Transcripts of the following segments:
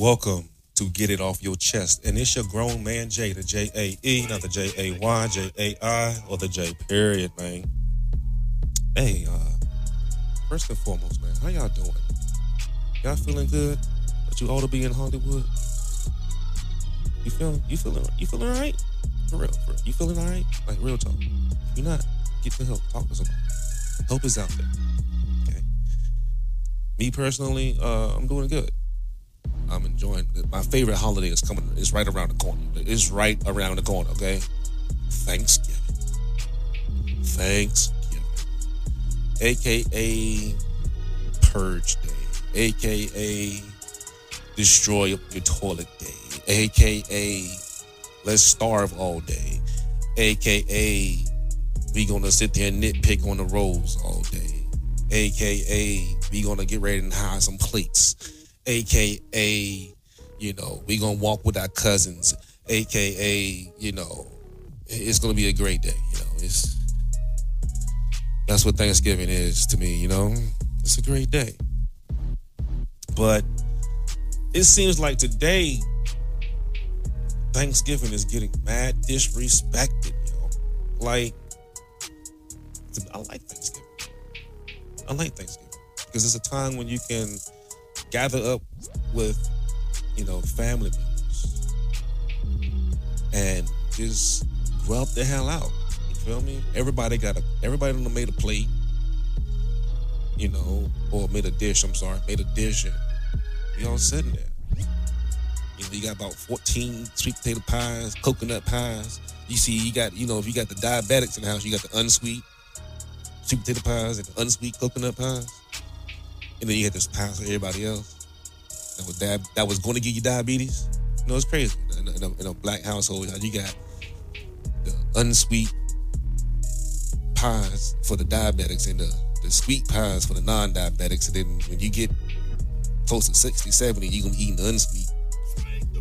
Welcome to Get It Off Your Chest. And it's your grown man Jay, the J A E, not the J A Y, J A I, or the J period, man. Hey, uh, first and foremost, man, how y'all doing? Y'all feeling good? That you ought to be in Hollywood? You feeling you feeling you feeling all right? For real, for real. You feeling all right? Like real talk. If you're not, get the help. Talk to somebody. Help is out there. Okay. Me personally, uh, I'm doing good. I'm enjoying it. My favorite holiday is coming. It's right around the corner. It's right around the corner. Okay. Thanksgiving. Thanksgiving. AKA Purge Day. AKA Destroy your toilet day. AKA Let's starve all day. AKA we gonna sit there and nitpick on the rolls all day. AKA we gonna get ready and hide some plates. AKA, you know, we gonna walk with our cousins. AKA, you know, it's gonna be a great day. You know, it's that's what Thanksgiving is to me. You know, it's a great day. But it seems like today Thanksgiving is getting mad disrespected, yo. Like, I like Thanksgiving. I like Thanksgiving because it's a time when you can gather up with, you know, family members and just grub the hell out. You feel me? Everybody got a, everybody done made a plate, you know, or made a dish. I'm sorry, made a dish, and you all sitting there. You know, you got about 14 sweet potato pies, coconut pies. You see, you got, you know, if you got the diabetics in the house, you got the unsweet sweet potato pies and the unsweet coconut pies. And then you had this pies for everybody else. That was that was going to give you diabetes. You know, it's crazy. In a, in a, in a black household, you got the unsweet pies for the diabetics and the, the sweet pies for the non-diabetics. And then when you get close to 60, 70, you're going to be eating the unsweet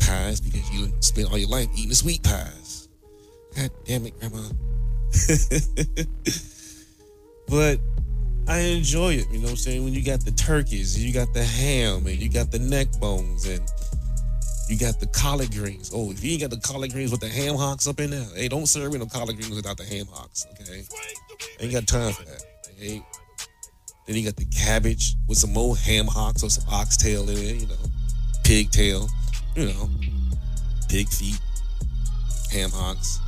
pies because you spent all your life eating the sweet pies. God damn it, Grandma. but I enjoy it, you know what I'm saying? When you got the turkeys, you got the ham, and you got the neck bones, and you got the collard greens. Oh, if you ain't got the collard greens with the ham hocks up in there, hey, don't serve me no collard greens without the ham hocks, okay? Ain't got time for that. Hey. Then you got the cabbage with some old ham hocks or some oxtail in it, you know, pigtail, you know, pig feet, ham hocks.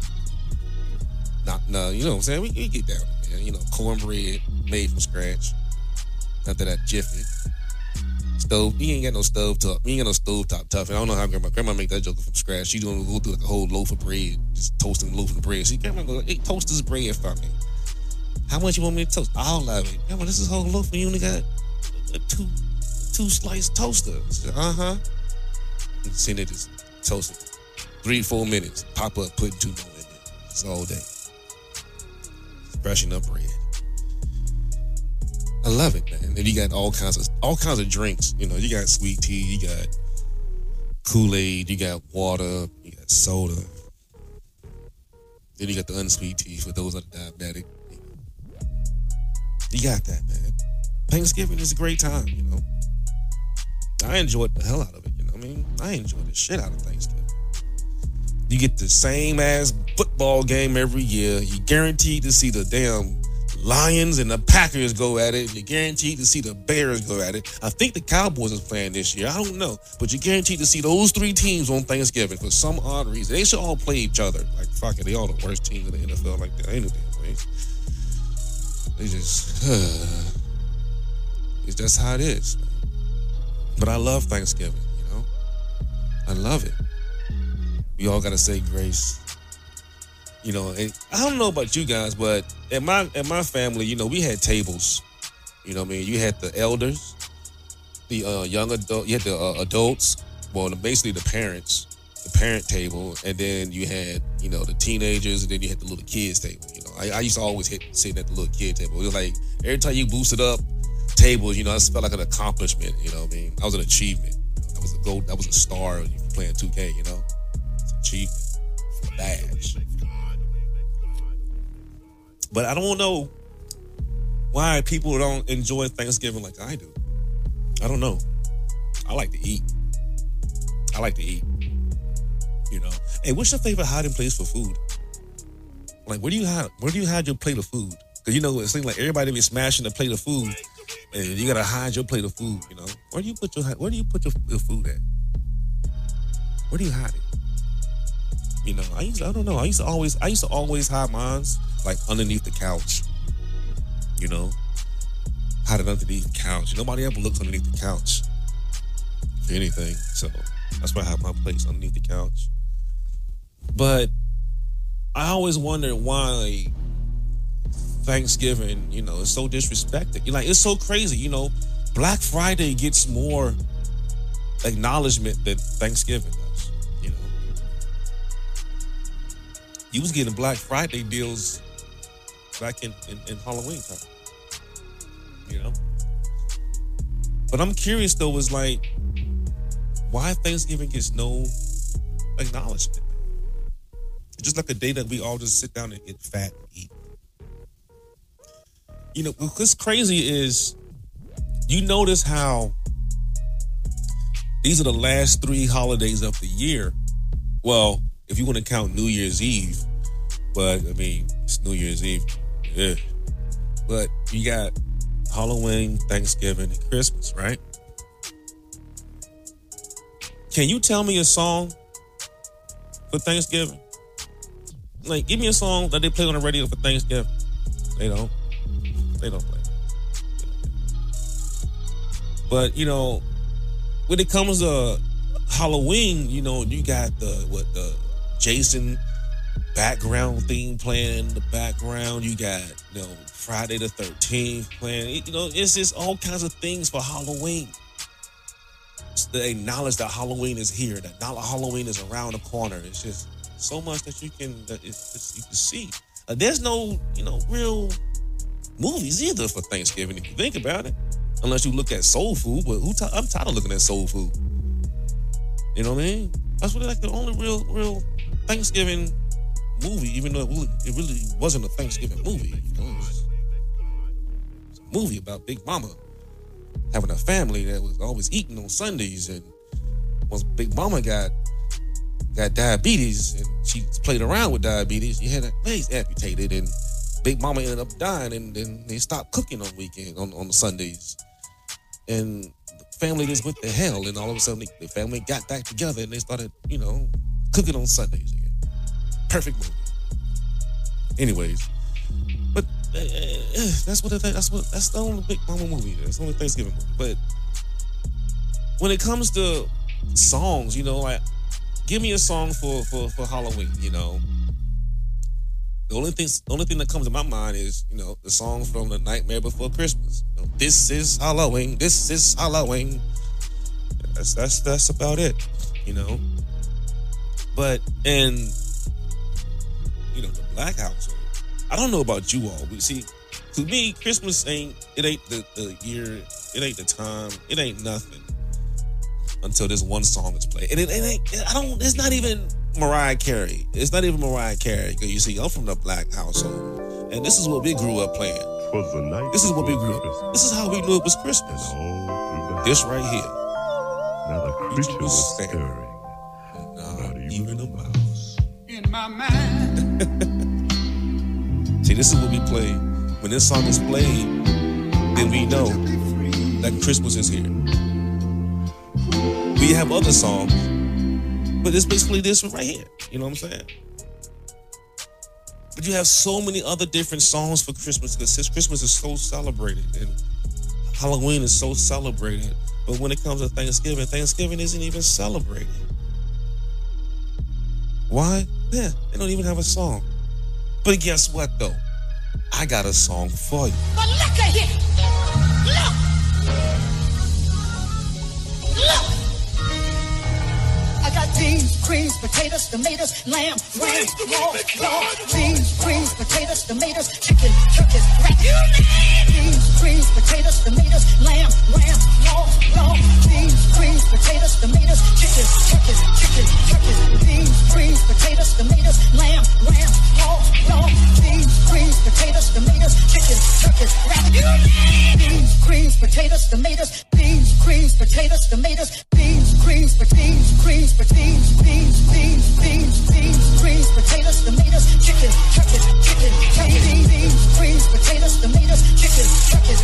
Not, no, you know what I'm saying? We, we get down, man. You know, cornbread made from scratch. After that jiffy. Stove, you ain't got no stove top. You ain't got no stove top tough. I don't know how grandma grandma make that joke from scratch. She don't go through like a whole loaf of bread, just toasting a loaf of bread. She grandma go, hey, toast this bread for me. How much you want me to toast? All of it. Grandma, this is a whole loaf and you only got a two two slice toaster. Uh huh. Send it just toast. Three, four minutes. Pop up, put two more in it. It's all day. Brushing up bread. I love it, man. And you got all kinds of all kinds of drinks. You know, you got sweet tea, you got Kool-Aid, you got water, you got soda. Then you got the unsweet tea for those that are diabetic. You got that, man. Thanksgiving is a great time, you know. I enjoyed the hell out of it, you know what I mean? I enjoyed the shit out of Thanksgiving. You get the same ass football game every year. You guaranteed to see the damn Lions and the Packers go at it. You're guaranteed to see the Bears go at it. I think the Cowboys is playing this year. I don't know. But you're guaranteed to see those three teams on Thanksgiving for some odd reason. They should all play each other. Like, fuck it. They all the worst teams in the NFL like that. Ain't no damn way. They just, uh, it's just how it is. But I love Thanksgiving, you know? I love it. We all got to say grace you know, I don't know about you guys, but in my in my family, you know, we had tables. You know, I mean, you had the elders, the uh, young adult, you had the uh, adults, well, basically the parents, the parent table, and then you had you know the teenagers, and then you had the little kids table. You know, I, I used to always hit sitting at the little kid table. It was like every time you boosted up tables, you know, it felt like an accomplishment. You know, I mean, that was an achievement. That was a gold. That was a star playing 2K. You know, it's achievement, a badge. But I don't know why people don't enjoy Thanksgiving like I do. I don't know. I like to eat. I like to eat. You know. Hey, what's your favorite hiding place for food? Like, where do you hide? Where do you hide your plate of food? Because you know it seems like everybody be smashing the plate of food, and you gotta hide your plate of food. You know, where do you put your Where do you put your, your food at? Where do you hide it? You know, I used to, I don't know. I used to always I used to always hide mine like underneath the couch. You know, hide it underneath the couch. Nobody ever looks underneath the couch for anything. So that's why I have my place underneath the couch. But I always wondered why Thanksgiving, you know, is so disrespected. You like it's so crazy, you know. Black Friday gets more acknowledgement than Thanksgiving you was getting Black Friday deals back in, in, in Halloween time. You know, but I'm curious though. Was like, why Thanksgiving gets no acknowledgement? Just like a day that we all just sit down and get fat and eat. You know, what's crazy is you notice how these are the last three holidays of the year. Well, if you want to count New Year's Eve, but I mean, it's New Year's Eve. Yeah. But you got Halloween, Thanksgiving, and Christmas, right? Can you tell me a song for Thanksgiving? Like, give me a song that they play on the radio for Thanksgiving. They don't. They don't play. But you know, when it comes to Halloween, you know, you got the what the Jason background theme playing in the background. You got you know Friday the Thirteenth playing. You know, it's just all kinds of things for Halloween. They acknowledge that Halloween is here. That Halloween is around the corner. It's just so much that you can that it's, it's, you can see. Uh, there's no you know real movies either for Thanksgiving if you think about it, unless you look at soul food. But who? i I'm tired of looking at soul food. You know what I mean? That's really like the only real real Thanksgiving movie, even though it really, wasn't a Thanksgiving movie. It was a movie about Big Mama having a family that was always eating on Sundays, and once Big Mama got got diabetes and she played around with diabetes. She had her legs amputated and Big Mama ended up dying and then they stopped cooking on weekend on, on Sundays. And the family just went to hell and all of a sudden the family got back together and they started, you know, cooking on Sundays again. Perfect movie. Anyways, but uh, that's what that's what that's the only Big Mama movie. That's the only Thanksgiving movie. But when it comes to songs, you know, like give me a song for for for Halloween. You know, the only thing the only thing that comes to my mind is you know the song from the Nightmare Before Christmas. You know, this is Halloween. This is Halloween. That's that's that's about it. You know, but and you know the Black household. I don't know about you all, but see, to me, Christmas ain't it ain't the, the year, it ain't the time, it ain't nothing until this one song is played. And it, it ain't, I don't, it's not even Mariah Carey. It's not even Mariah Carey. Because you see, I'm from the black household. And this is what we grew up playing. This is what we grew up. This is how we knew it was Christmas. This right here. Now the creature was stirring. Not even a mouse. In my mind. see, this is what we play. When this song is played, then we know that Christmas is here. We have other songs, but it's basically this one right here. You know what I'm saying? But you have so many other different songs for Christmas because since Christmas is so celebrated and Halloween is so celebrated, but when it comes to Thanksgiving, Thanksgiving isn't even celebrated. Why? Yeah, they don't even have a song. But guess what though? I got a song for you. But look at here. Look. Look. I got beans, creams, potatoes, tomatoes, lamb, ram, raw, raw. Beans, creams, potatoes, tomatoes, chicken, turkeys, rat. Beans, creams, potatoes, tomatoes, lamb, ram, raw, raw. Beans, creams, potatoes, tomatoes, chicken, turkeys, chicken, turkeys. Potatoes, tomatoes, beans, creams, potatoes, tomatoes, beans, creams, beans, greens, beans, beans, beans, beans, beans, greens, potatoes, tomatoes, chicken, turkey, chicken, turkey, beans, greens, potatoes, tomatoes, chicken, turkey.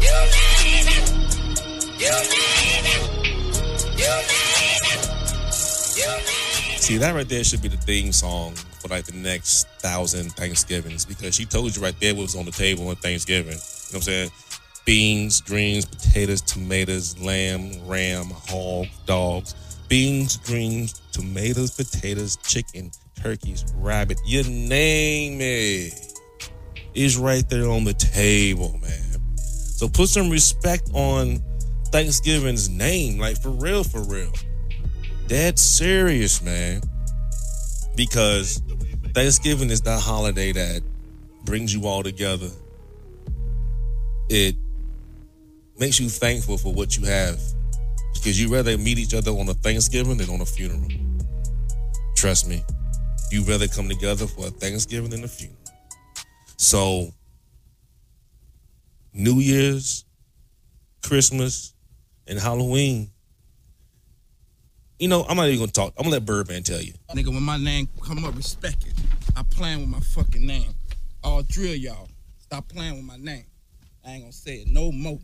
You name it. You name it. You name it. You name it. See, that right there should be the theme song for like the next thousand Thanksgivings because she told you right there what was on the table on Thanksgiving. You know what I'm saying? Beans, greens, potatoes, tomatoes, lamb, ram, hog, dogs. Beans, greens, tomatoes, potatoes, chicken, turkeys, rabbit. You name it. Is right there on the table, man. So put some respect on Thanksgiving's name, like for real, for real. That's serious, man. Because Thanksgiving is that holiday that brings you all together. It makes you thankful for what you have. Because you rather meet each other on a Thanksgiving than on a funeral. Trust me. You rather come together for a Thanksgiving than a funeral. So New Year's, Christmas, and Halloween. You know, I'm not even gonna talk. I'm gonna let Birdman tell you. Nigga, when my name come up, respect it. I playing with my fucking name. I'll drill y'all. Stop playing with my name. I ain't gonna say it no more.